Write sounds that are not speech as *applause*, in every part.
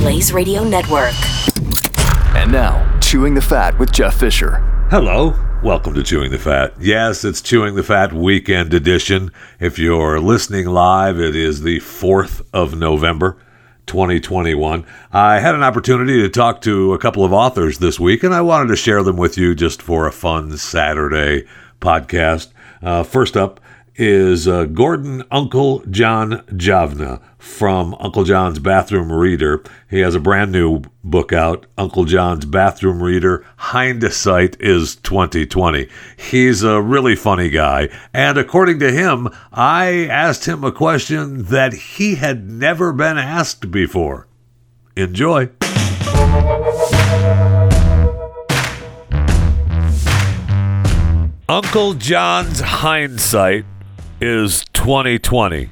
Blaze Radio Network. And now, Chewing the Fat with Jeff Fisher. Hello. Welcome to Chewing the Fat. Yes, it's Chewing the Fat weekend edition. If you're listening live, it is the 4th of November, 2021. I had an opportunity to talk to a couple of authors this week, and I wanted to share them with you just for a fun Saturday podcast. Uh, first up, is uh, Gordon Uncle John Javna from Uncle John's Bathroom Reader. He has a brand new book out, Uncle John's Bathroom Reader. Hindsight is 2020. He's a really funny guy. And according to him, I asked him a question that he had never been asked before. Enjoy. Uncle John's hindsight is 2020.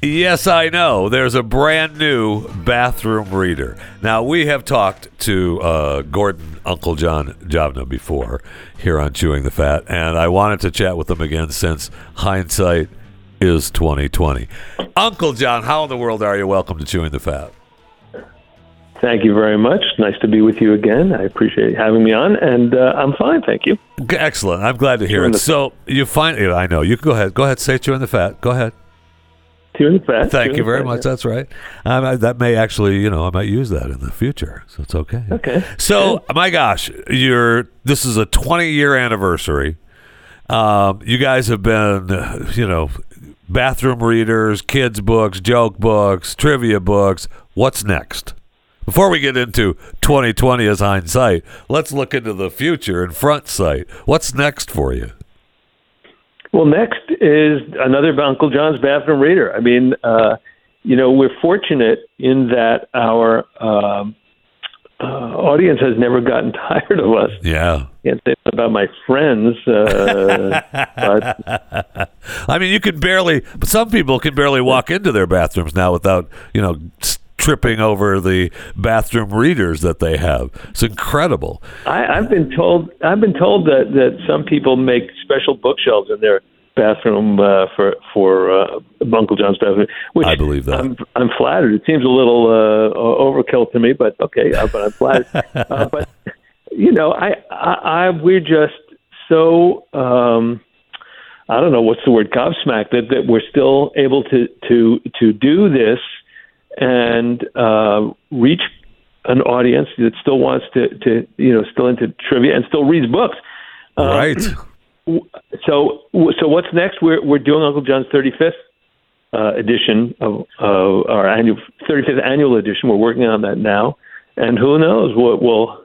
Yes, I know. There's a brand new bathroom reader. Now, we have talked to uh, Gordon Uncle John Javna before here on Chewing the Fat, and I wanted to chat with him again since hindsight is 2020. Uncle John, how in the world are you? Welcome to Chewing the Fat. Thank you very much. Nice to be with you again. I appreciate having me on, and uh, I'm fine. Thank you. Excellent. I'm glad to hear it. So you find, I know. You can go ahead. Go ahead. Say chewing the fat. Go ahead. Chewing the fat. Thank you very fat, much. yeah. That's right. Um, I- that may actually, you know, I might use that in the future, so it's okay. Okay. So, my gosh, you're. This is a 20 year anniversary. Um, you guys have been, you know, bathroom readers, kids books, joke books, trivia books. What's next? Before we get into 2020 as hindsight, let's look into the future and front sight. What's next for you? Well, next is another Uncle John's bathroom reader. I mean, uh, you know, we're fortunate in that our um, uh, audience has never gotten *laughs* tired of us. Yeah. Can't say about my friends, uh, *laughs* but I mean, you can barely, but some people can barely walk into their bathrooms now without, you know, s- tripping over the bathroom readers that they have. It's incredible. I, I've been told I've been told that that some people make special bookshelves in their bathroom uh, for for uh, Uncle John's bathroom. Which I believe that. I'm I'm flattered. It seems a little uh, overkill to me, but okay. Uh, but I'm flattered. *laughs* uh, but you know, I, I, I we're just so. Um, I don't know what's the word gobsmacked that, that we're still able to to to do this and uh, reach an audience that still wants to to you know still into trivia and still reads books. Uh, right. So so what's next? We're we're doing Uncle John's 35th uh, edition of uh, our annual 35th annual edition. We're working on that now, and who knows what will.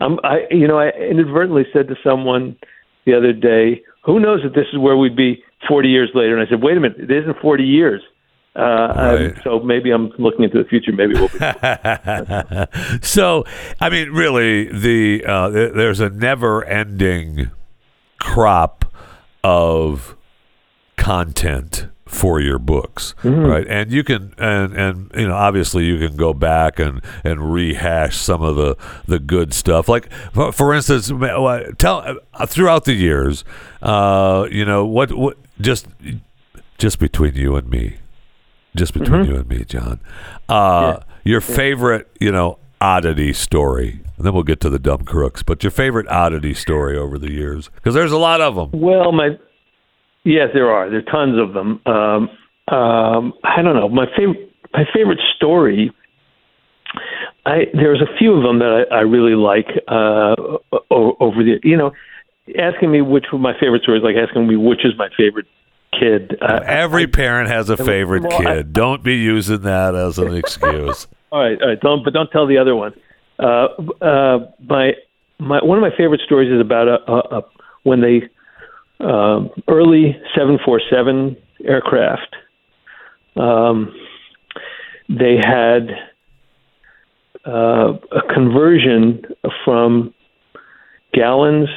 I'm, I you know I inadvertently said to someone the other day, "Who knows if this is where we'd be 40 years later?" And I said, "Wait a minute, it isn't 40 years." Uh, Right. um, so maybe I'm looking into the future. Maybe we'll be. *laughs* *laughs* so, I mean, really, the uh, there's a never-ending crop of content for your books, right? And you can, and and you know, obviously, you can go back and and rehash some of the the good stuff. Like, for, for instance, tell uh, throughout the years, uh, you know, what what just just between you and me, just between you and me, John. Uh, Your favorite, you know, oddity story, and then we'll get to the dumb crooks. But your favorite oddity story over the years, because there's a lot of them. Well, my yes, there are. There are tons of them. Um, um, I don't know. My favorite, my favorite story. I there's a few of them that I, I really like. Uh, over the, you know, asking me which were my favorite stories, like asking me which is my favorite kid. Uh, Every parent has a favorite well, I- kid. Don't be using that as an excuse. *laughs* All right, all right. Don't but don't tell the other one. Uh, uh, my my one of my favorite stories is about a, a, a when they um, early seven four seven aircraft. Um, they had uh, a conversion from gallons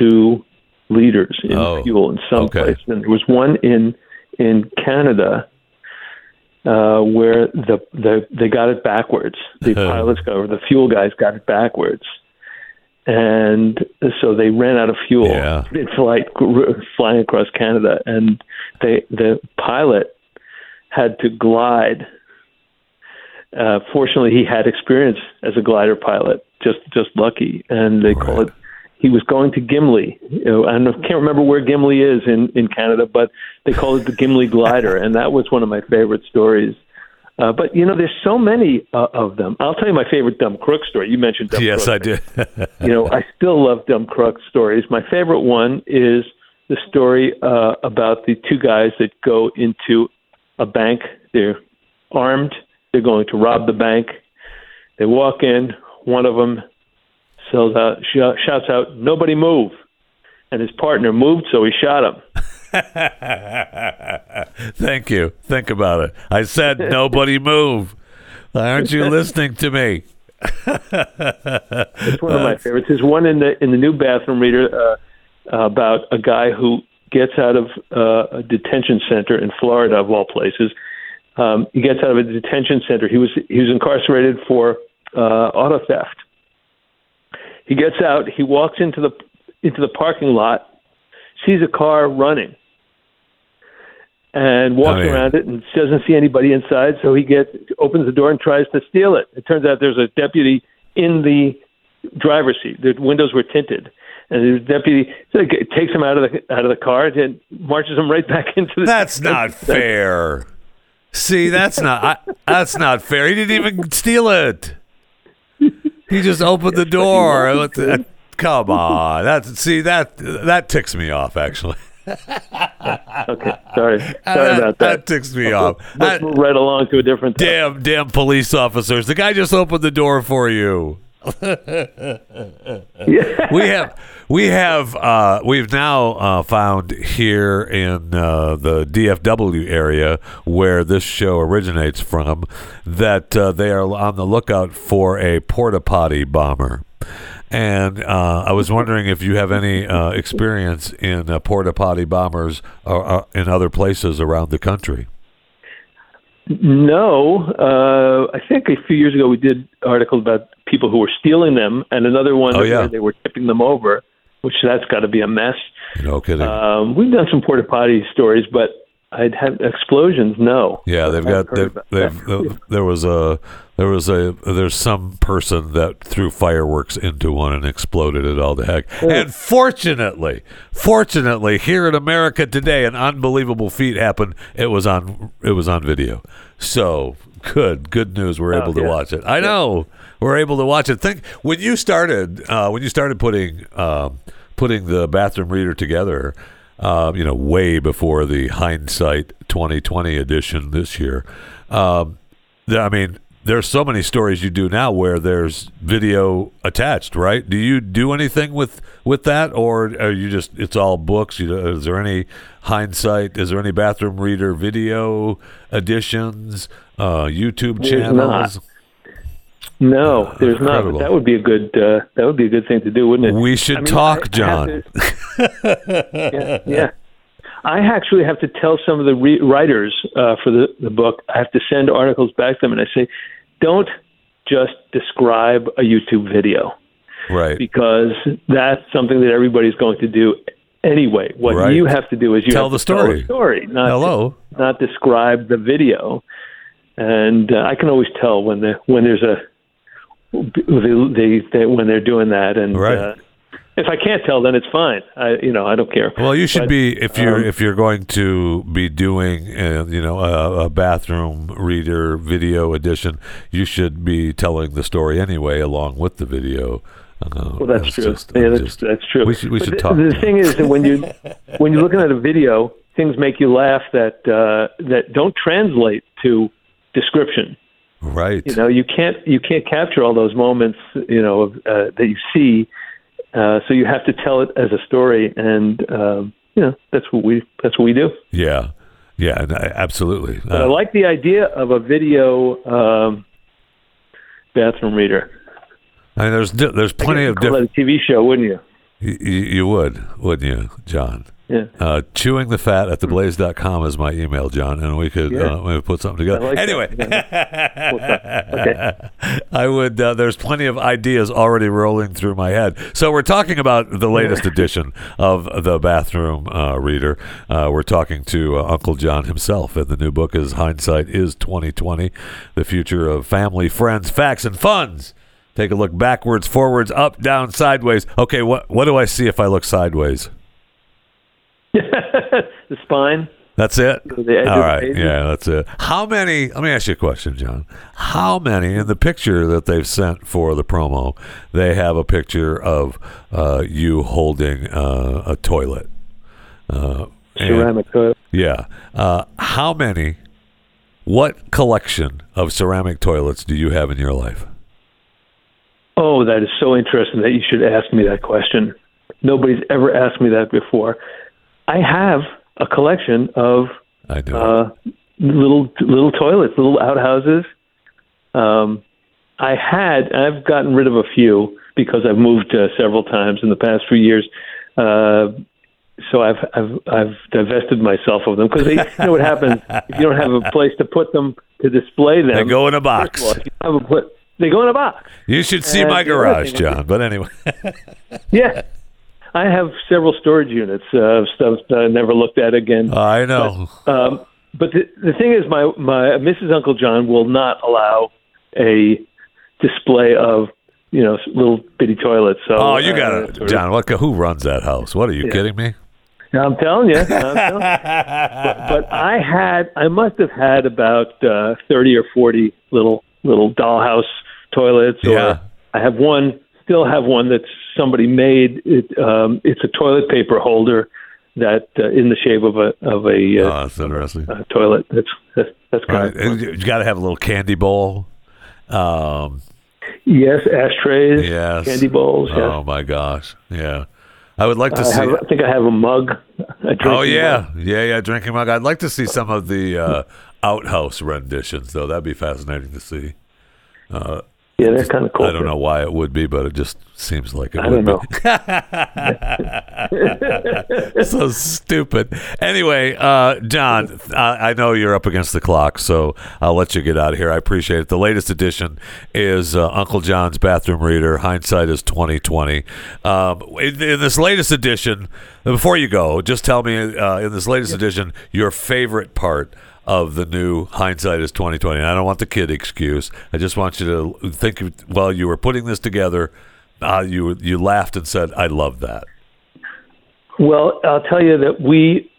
to liters in Oh, fuel in some okay. places. And there was one in in Canada uh, where the, the they got it backwards. The *laughs* pilots got, or the fuel guys got it backwards, and so they ran out of fuel Yeah. in flight flying across Canada, and they the pilot had to glide. Uh, fortunately, he had experience as a glider pilot, just just lucky, and they call it. He was going to Gimli. You know, I can't remember where Gimli is in in Canada, but they call it the Gimli glider, and that was one of my favorite stories. Uh, but you know, there's so many uh, of them. I'll tell you my favorite dumb crook story. You mentioned dumb Yes, crook. I did. *laughs* you know, I still love dumb crook stories. My favorite one is the story uh, about the two guys that go into a bank. They're armed. They're going to rob the bank. They walk in. One of them sells out, sh- shouts out, "Nobody move!" And his partner moved, so he shot him. *laughs* Thank you. Think about it. I said *laughs* nobody move. Why aren't you listening to me? *laughs* It's one of my favorites. There's one in the in the new bathroom reader uh, about a guy who gets out of uh, a detention center in Florida, of all places. Um, he gets out of a detention center. He was he was incarcerated for uh, auto theft. He gets out. He walks into the into the parking lot, sees a car running, and walks oh, I mean- around it and doesn't see anybody inside. So he gets opens the door and tries to steal it. It turns out there's a deputy in the driver's seat. The windows were tinted, and the deputy takes him out of the out of the car and marches him right back *laughs* into the. That's *laughs* not fair. See, that's not I, that's not fair. He didn't even steal it. He just *laughs* opened the door. What the- uh, Come on, that's see that that ticks me off actually. *laughs* Okay, sorry, sorry that, about that. that ticks me off. Let's That- move right along to a different. topic. damn, damn police officers! The guy just opened the door for you. *laughs* We have we have uh, we've now uh, found here in uh, the DFW area where this show originates from that uh, they are on the lookout for a porta potty bomber. And uh, I was wondering if you have any uh, experience in porta potty bombers uh, uh, in other places around the country. No, uh, I think a few years ago we did an article about people who were stealing them, and another one Oh, yeah. where they were tipping them over, which that's got to be a mess. No kidding. Um, we've done some porta potty stories, but I'd have explosions. No. Yeah, they've got they've, they've, uh, there was a there was a there's some person that threw fireworks into one and exploded it all to heck. And fortunately, fortunately, here in America today, an unbelievable feat happened. It was on it was on video. So good, good news. We're able to Oh, yeah. watch it. I know we're able to watch it. Think when you started uh, when you started putting um, putting the bathroom reader together. Um, you know, way before the hindsight 2020 edition this year. Um, I mean, there's so many stories you do now where there's video attached, right? Do you do anything with with that, or are you just it's all books? You, is there any hindsight? Is there any bathroom reader video editions, uh, YouTube channels? Not. No, there's not. Incredible. But that would be a good. Uh, that would be a good thing to do, wouldn't it? We should I mean, talk, I- I John. to- *laughs* yeah, yeah. I actually have to tell some of the re- writers uh, for the, the book. I have to send articles back to them, and I say, don't just describe a YouTube video right. because that's something that everybody's going to do anyway. What Right. you have to do is you Tell the to tell story. a story, not Hello. not describe the video. And uh, I can always tell when the when there's a they, they, they when they're doing that. And Right. uh, if I can't tell, then it's fine. I you know I don't care. Well, you should But, be if you're um, if you're going to be doing uh, you know a, a bathroom reader video edition, you should be telling the story anyway along with the video. Uh, Well, that's true. just- yeah, that's just- that's true. We should we should the, talk. The thing is that when you *laughs* when you're looking at a video, things make you laugh that uh, that don't translate to description. Right. You know, you can't you can't capture all those moments. You know of, uh, that you see. Uh, so you have to tell it as a story, and um, you know that's what we that's what we do. yeah. Yeah. Absolutely. But I Uh, like the idea of a video, um, bathroom reader. I mean, there's there's plenty of different. a TV show, wouldn't you? You, you would, wouldn't you, John? Yeah. Uh, chewing the fat at theblaze.com is my email, John, and we could Yeah. uh, maybe put something together. Like anyway, Okay. *laughs* I would. Uh, there's plenty of ideas already rolling through my head. So we're talking about the latest edition of the Bathroom uh, Reader. Uh, we're talking to uh, Uncle John himself, and the new book is "Hindsight Is 2020: The Future of Family, Friends, Facts, and Funds." Take a look backwards, forwards, up, down, sideways. Okay, what what do I see if I look sideways? *laughs* the spine. That's it. Edge the Yeah, that's it. How many? Let me ask you a question, John. How many in the picture that they've sent for the promo? They have a picture of uh, you holding uh, a toilet. Uh, Ceramic toilet. Yeah. Uh, how many? What collection of ceramic toilets do you have in your life? Oh, that is so interesting that you should ask me that question. Nobody's ever asked me that before. I have a collection of uh, little little toilets, little outhouses. Um, I had, I've gotten rid of a few because I've moved uh, several times in the past few years. Uh, so I've I've I've divested myself of them because you know what happens if you don't have a place to put them to display them. they go in a box. all, you have a put, they go in a box. You should see And my garage, John. But anyway, Yeah, I have several storage units uh, of stuff that I never looked at again. I know. Um, but the, the thing is, my my Mrs. Uncle John will not allow a display of you know little bitty toilets. So Oh, you uh, got it, of- John. What? Who runs that house? What are you kidding me? I'm telling you. I'm *laughs* telling you. but, but I had, I must have had about uh, thirty or forty little little dollhouse toilets. Or Yeah. I have one, still have one that somebody made. It, um, it's a toilet paper holder that uh, in the shape of a of a uh, Oh, that's interesting. uh, toilet. That's that's, that's kind right, of you got to have a little candy bowl. Um, yes, ashtrays, yes. candy bowls. Yes. Oh my gosh, yeah. I would like to I, see. have, I think I have a mug. *laughs* A oh yeah, mug. yeah, yeah. Drinking mug. I'd like to see some of the uh, outhouse renditions, though. That'd be fascinating to see. Yeah, they're kind of cool. I don't know why it would be, but it just seems like it I would don't be. *laughs* so stupid. Anyway, uh, John, I, I know you're up against the clock, so I'll let you get out of here. I appreciate it. The latest edition is uh, Uncle John's Bathroom Reader. Hindsight is 2020. Um, in, in this latest edition, before you go, just tell me uh, in this latest edition your favorite part of the new hindsight is 2020 and i don't want the kid excuse i just want you to think of, while you were putting this together uh, you you laughed and said i love that Well, I'll tell you that we,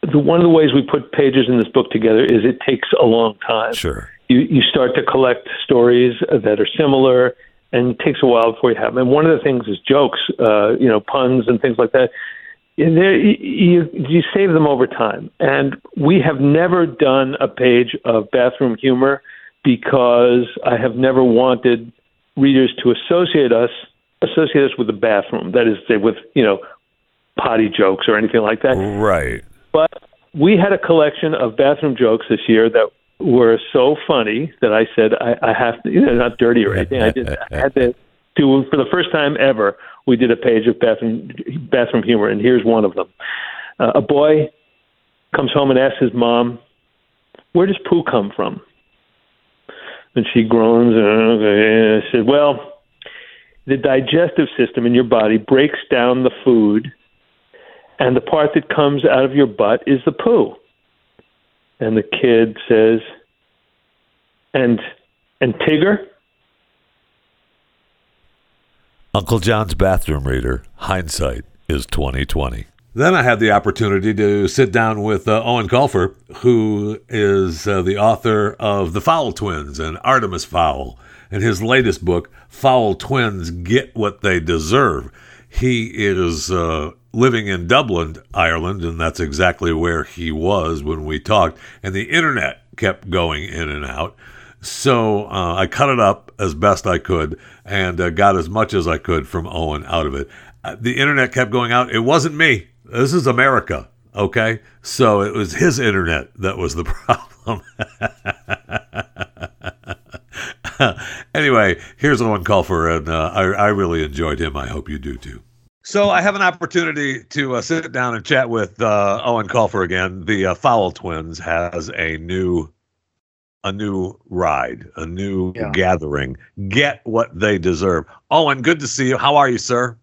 the, one of the ways we put pages in this book together is it takes a long time. sure You, you start to collect stories that are similar, and it takes a while before you have them. And one of the things is jokes, uh, you know, puns and things like that. And there, you, you save them over time. And we have never done a page of bathroom humor because I have never wanted readers to associate us associate us with the bathroom. That is, say, with you know, potty jokes or anything like that. right But we had a collection of bathroom jokes this year that were so funny that I said I, I have to, you know, not dirty or anything. I just I had to do for the first time ever. We did a page of bathroom bathroom humor, and here's one of them. Uh, a boy comes home and asks his mom, "Where does poo come from?" And she groans and okay. Said, "Well, the digestive system in your body breaks down the food." and the part that comes out of your butt is the poo. And the kid says, and and Tigger? Uncle john's bathroom reader hindsight is 2020 then i had the opportunity to sit down with uh, eoin colfer who is uh, the author of the fowl twins and artemis fowl and his latest book fowl twins get what they deserve he is uh, living in Dublin, Ireland, and that's exactly where he was when we talked. And the internet kept going in and out. So uh, I cut it up as best I could and uh, got as much as I could from Eoin out of it. Uh, the internet kept going out. It wasn't me. This is America. Okay. So it was his internet that was the *laughs* problem. *laughs* anyway, here's Eoin Colfer, and uh, I, I really enjoyed him. I hope you do too. So I have an opportunity to uh, sit down and chat with uh, Eoin Colfer again. The uh, Fowl Twins has a new, a new ride, a new Yeah. gathering. Get what they deserve. Eoin, good to see you. How are you, sir?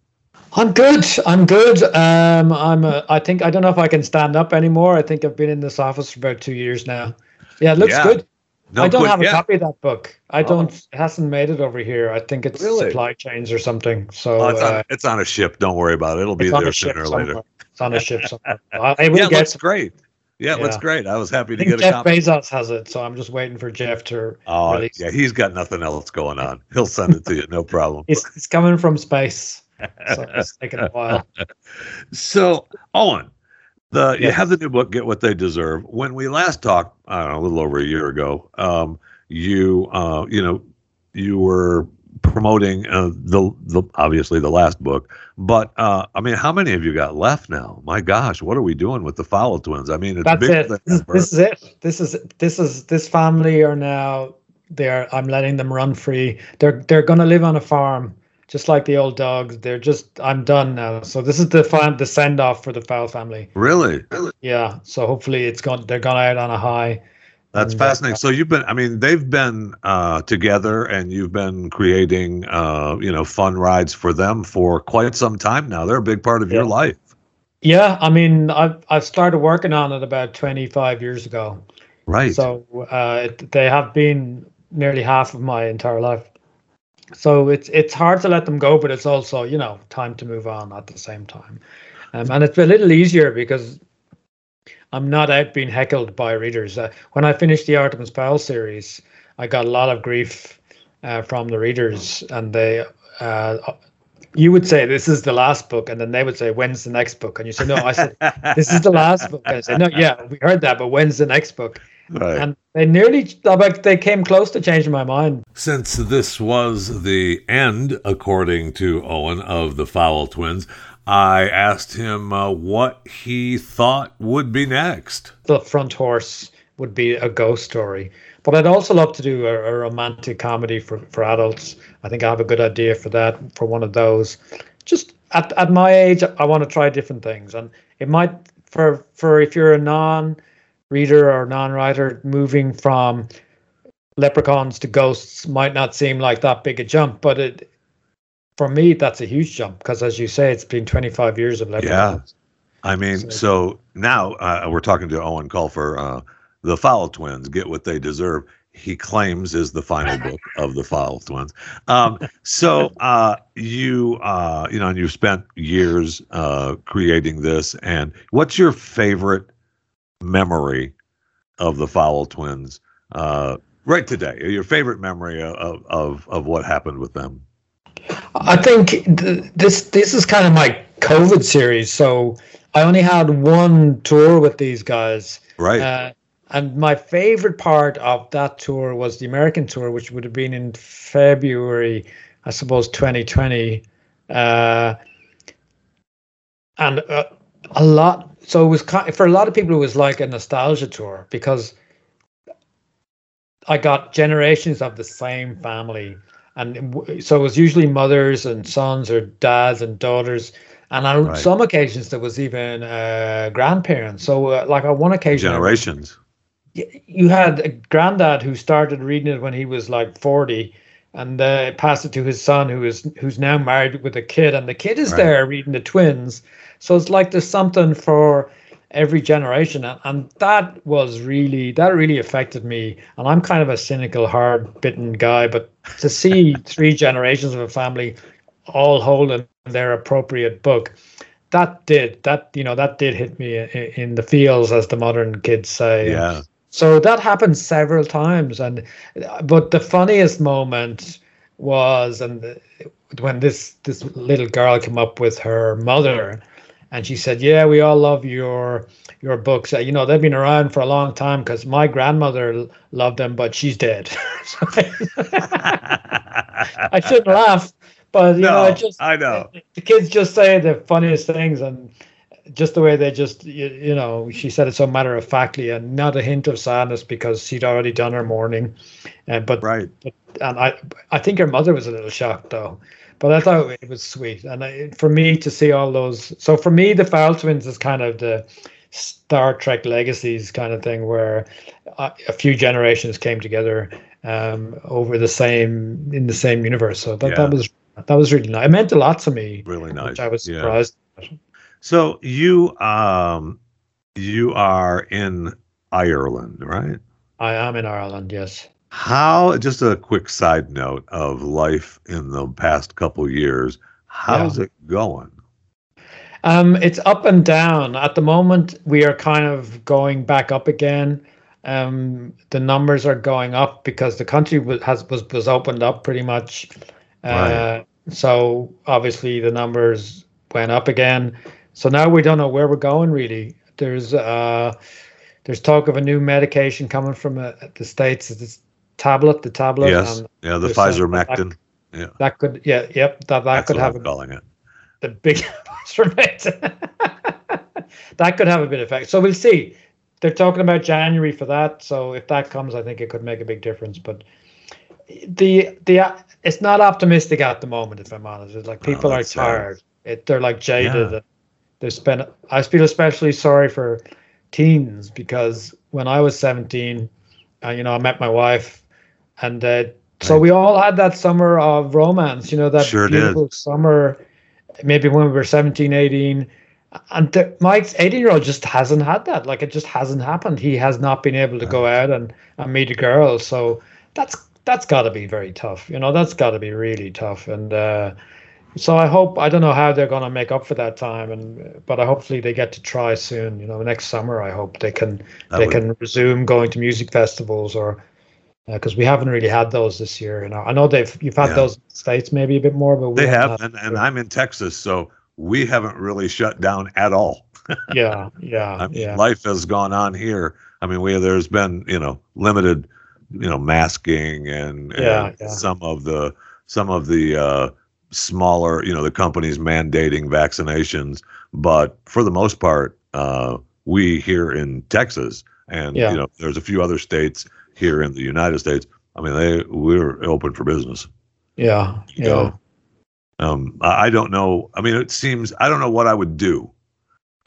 I'm good. I'm good. Um, I'm. Uh, I think I don't know if I can stand up anymore. I think I've been in this office for about two years now. Yeah, it looks Yeah. good. No I don't have a yet. copy of that book. I Oh. don't. It hasn't made it over here. I think it's Really? supply chains or something. So Oh, it's, uh, on, it's on a ship. Don't worry about it. It'll be there sooner or later. somewhere. It's on a ship somewhere. *laughs* I, I will Yeah, it get. looks great. Yeah, it looks great. I was happy to get a Jeff copy. Bezos has it, so I'm just waiting for Jeff to Oh, release. yeah, he's got nothing else going on. He'll send it to you, no *laughs* problem. It's, it's coming from space, so it's taking a while. *laughs* So, Eoin, the you have the new book, Get What They Deserve. When we last talked, I don't know, a little over a year ago, um, you uh, you know, you were promoting uh, the the obviously the last book, but uh, I mean, how many of you got left now? My gosh, what are we doing with the Fowl Twins? I mean, it's That's it. This, this is it. This is this is this family are now they're I'm letting them run free. They're they're gonna live on a farm, just like the old dogs. They're just I'm done now. So this is the fan the send off for the Fowl family. really, really. Yeah. So hopefully it's gone they're gone out on a high. That's fascinating. So you've been, I mean, they've been uh, together and you've been creating, uh, you know, fun rides for them for quite some time now. They're a big part of your life. Yeah, I mean I've I've started working on it about twenty five years ago. Right. So uh, it, they have been nearly half of my entire life. So it's it's hard to let them go, but it's also you know time to move on at the same time, um, and it's a little easier because I'm not out being heckled by readers. Uh, when I finished the Artemis Fowl series, I got a lot of grief uh, from the readers, and they. Uh, you would say this is the last book, and then they would say, "When's the next book?" And you say, "No." I said, *laughs* "This is the last book." And I said, "No, yeah, we heard that, but when's the next book?" right. and they nearly like they came close to changing my mind Since this was the end, according to Eoin, of the Fowl Twins, I asked him uh, what he thought would be next. the front horse would be a ghost story but i'd also love to do a, a romantic comedy for, for adults i think i have a good idea for that for one of those just at, at my age i want to try different things and it might for for if you're a non reader or non-writer moving from leprechauns to ghosts might not seem like that big a jump but it for me that's a huge jump because as you say it's been 25 years of leprechauns I mean, So- so now uh, we're talking to Eoin Colfer, uh, the Fowl Twins get what they deserve. He claims is the final *laughs* book of the Fowl Twins. Um, so uh, you, uh, you know, and you've spent years uh, creating this. And what's your favorite memory of the Fowl Twins uh, right today? Your favorite memory of of of what happened with them? I think th- this this is kind of my COVID series. So I only had one tour with these guys, Right. uh, and my favorite part of that tour was the American tour, which would have been in February, I suppose, 2020, uh, and uh, a lot. So it was ki for a lot of people, it was like a nostalgia tour because I got generations of the same family and so it was usually mothers and sons or dads and daughters and on Right. some occasions there was even uh, grandparents so uh, like on one occasion Generations. you had a granddad who started reading it when he was like 40 and uh, passed it to his son who is who's now married with a kid and the kid is Right. there reading the twins so it's like there's something for every generation and, and that was really that really affected me and i'm kind of a cynical hard bitten guy but to see *laughs* three generations of a family all holding their appropriate book that did that you know that did hit me in, in the feels as the modern kids say Yeah. so that happened several times, and but the funniest moment was and when this this little girl came up with her mother, and she said, "Yeah, we all love your your books. Uh, You know, they've been around for a long time because my grandmother l- loved them, but she's dead." *laughs* I shouldn't laugh, but you know, No, it just I know. the kids just say the funniest things and just the way they just you, you know she said it so matter of factly and not a hint of sadness because she'd already done her mourning, uh, but Right. But, and I I think her mother was a little shocked though, but I thought it was sweet and I, for me to see all those. So for me, the Fowl Twins is kind of the Star Trek legacies kind of thing where a, a few generations came together um, over the same in the same universe. So that, Yeah. that was that was really nice. It meant a lot to me, Really nice. I was Yeah. surprised. So you um you are in Ireland, right? I am in Ireland, yes. How just a quick side note of life in the past couple years. How's it going? Um, it's up and down. At the moment, we are kind of going back up again. Um, the numbers are going up because the country was has was was opened up pretty much. Uh, Right. So obviously the numbers went up again. So now we don't know where we're going really. There's uh, there's talk of a new medication coming from uh, the states. This tablet, the tablet. yes. and Yeah, the Pfizer Mectin. Yeah. That could, yeah, yep. That that That's could what have I'm a calling it. the big *laughs* instrument. *laughs* that could have a bit of effect. So we'll see. They're talking about January for that. So if that comes, I think it could make a big difference. But the the it's not optimistic at the moment. If I'm honest, it's like people are that's sad. tired. It, they're like jaded. Yeah. and They spend. I feel especially sorry for teens because when I was 17, uh, you know, I met my wife, and uh, so we all had that summer of romance. You know, that Sure did. beautiful summer maybe when we were 17 18 and the, mike's 18 year old just hasn't had that. Like it just hasn't happened. He has not been able to go out and, and meet a girl. So that's that's got to be very tough you know that's got to be really tough. And uh so i hope i don't know how they're going to make up for that time and but i hopefully they get to try soon you know next summer i hope they can That they would- can resume going to music festivals or because we haven't really had those this year you know i know they've you've had Yeah. those states maybe a bit more but we They have, and, and I'm in Texas, so we haven't really shut down at all. *laughs* yeah yeah I mean, yeah life has gone on here. I mean, we there's been you know limited, you know, masking and, and Yeah, yeah. some of the some of the uh, smaller, you know, the companies mandating vaccinations, but for the most part, uh, we here in Texas and Yeah. you know, there's a few other states here in the United States. I mean, they we're open for business. yeah You yeah know, um, I I don't know. I mean, it seems I don't know what I would do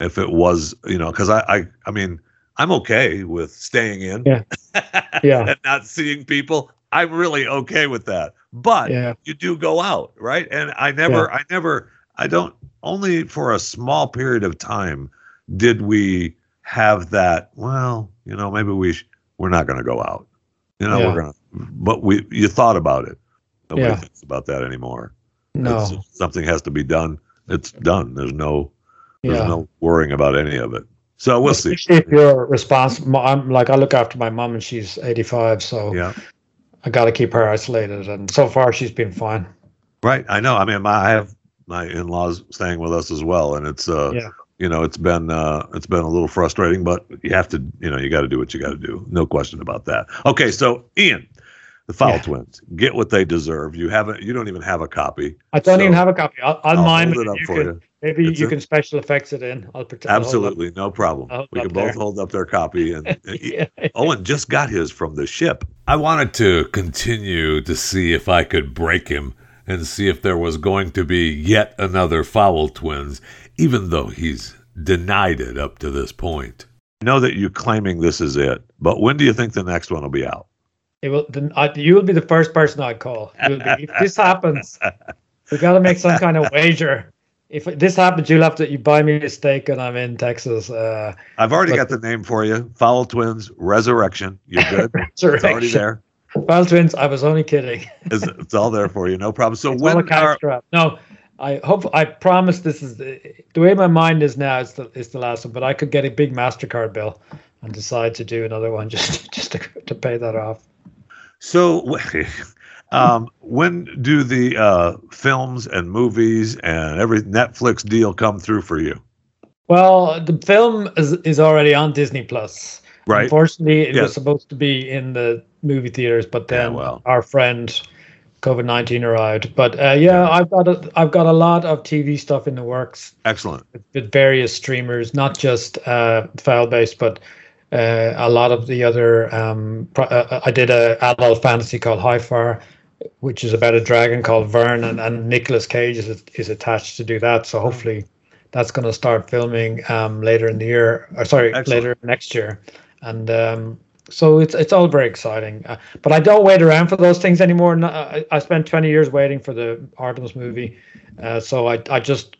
if it was, you know, because I, I, I mean, I'm okay with staying in, Yeah. *laughs* Yeah. and not seeing people. I'm really okay with that. But yeah you do go out, right? And I never, I never, I don't. Only for a small period of time did we have that. Well, you know, maybe we sh- we're not going to go out. You know, Yeah. we're gonna. But we, you thought about it. Nobody Yeah. thinks about that anymore. no It's, something has to be done. It's done. There's no there's yeah no worrying about any of it. So we'll see. If you're responsible i'm like i look after my mom and she's 85 so Yeah. i got to keep her isolated and so far she's been fine Right. I know. I mean, my, I have my in-laws staying with us as well, and it's uh, Yeah. You know, it's been uh, it's been a little frustrating, but you have to, you know, you got to do what you got to do. No question about that. Okay, so Ian, the Fowl Yeah. Twins get what they deserve. You haven't. You don't even have a copy. i don't So, even have a copy i'll, I'll, I'll mime hold it it up you for can, you. maybe It's you a- can special effects it in i'll pretend I'll Absolutely, no problem. We can both there. hold up their copy, *laughs* and Yeah. Eoin just got his from the ship. I wanted to continue to see if I could break him and see if there was going to be yet another Fowl Twins, even though he's denied it up to this point. I know that you're claiming this is it, but when do you think the next one will be out? It will. Then I, you will be the first person I call. You'll be, if this happens, we've got to make some kind of wager. If this happens, you'll have to you buy me a steak, and I'm in Texas. Uh, I've already But- got the name for you Fowl Twins Resurrection. You're good. *laughs* it's already there. well, twins. I was only kidding. It's, it's all there for you. No problem. So It's all a when are. No, I hope. I promise this is the, the way my mind is now. It's the it's the last one, but I could get a big Mastercard bill and decide to do another one *laughs* just just to, to pay that off. So, *laughs* um, when do the uh, films and movies and every Netflix deal come through for you? Well, the film is is already on Disney Plus. Right. Unfortunately, it Yes. was supposed to be in the movie theaters, but Yeah, then well. our friend COVID nineteen arrived. But uh, yeah, I've got a, I've got a lot of TV stuff in the works. Excellent. With, with various streamers, not just uh, file based, but uh, a lot of the other. Um, pro- uh, I did a adult fantasy called High Fire, which is about a dragon called Vern, and, and Nicolas Cage is is attached to do that. So hopefully, that's going to start filming um, later in the year. Or sorry, Excellent. later next year, and. Um, so it's it's all very exciting, uh, but I don't wait around for those things anymore. No- I, I spent twenty years waiting for the Artemis movie, uh, so I I just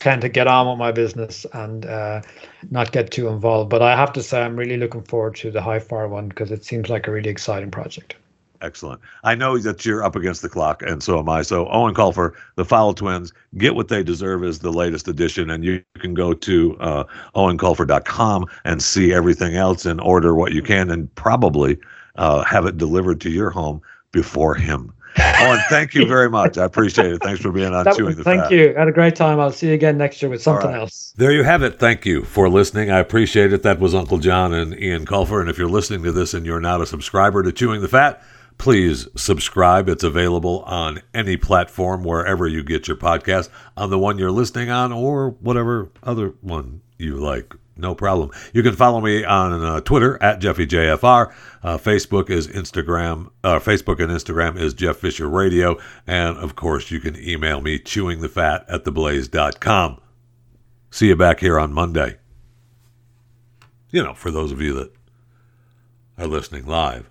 tend to get on with my business and uh, not get too involved. But I have to say, I'm really looking forward to the High Fire one because it seems like a really exciting project. Excellent. I know that you're up against the clock, and so am I. So Eoin Colfer, the Fowl Twins, get what they deserve is the latest edition, and you can go to uh, owencolfer.com and see everything else and order what you can, and probably uh, have it delivered to your home before him. Eoin, thank you very much. I appreciate it. Thanks for being on That- Chewing the Fat. thank Fat. you. Had a great time. I'll see you again next year with something right. else. There you have it. Thank you for listening. I appreciate it. That was Uncle John and Ian Culfer. And if you're listening to this and you're not a subscriber to Chewing the Fat, please subscribe. It's available on any platform wherever you get your podcast, on the one you're listening on, or whatever other one you like. No problem. You can follow me on uh, Twitter at JeffyJFR. Uh, Facebook is Instagram. Uh, Facebook and Instagram is Jeff Fisher Radio. And of course, you can email me chewingthefat at theblaze.com. See you back here on Monday. You know, for those of you that are listening live.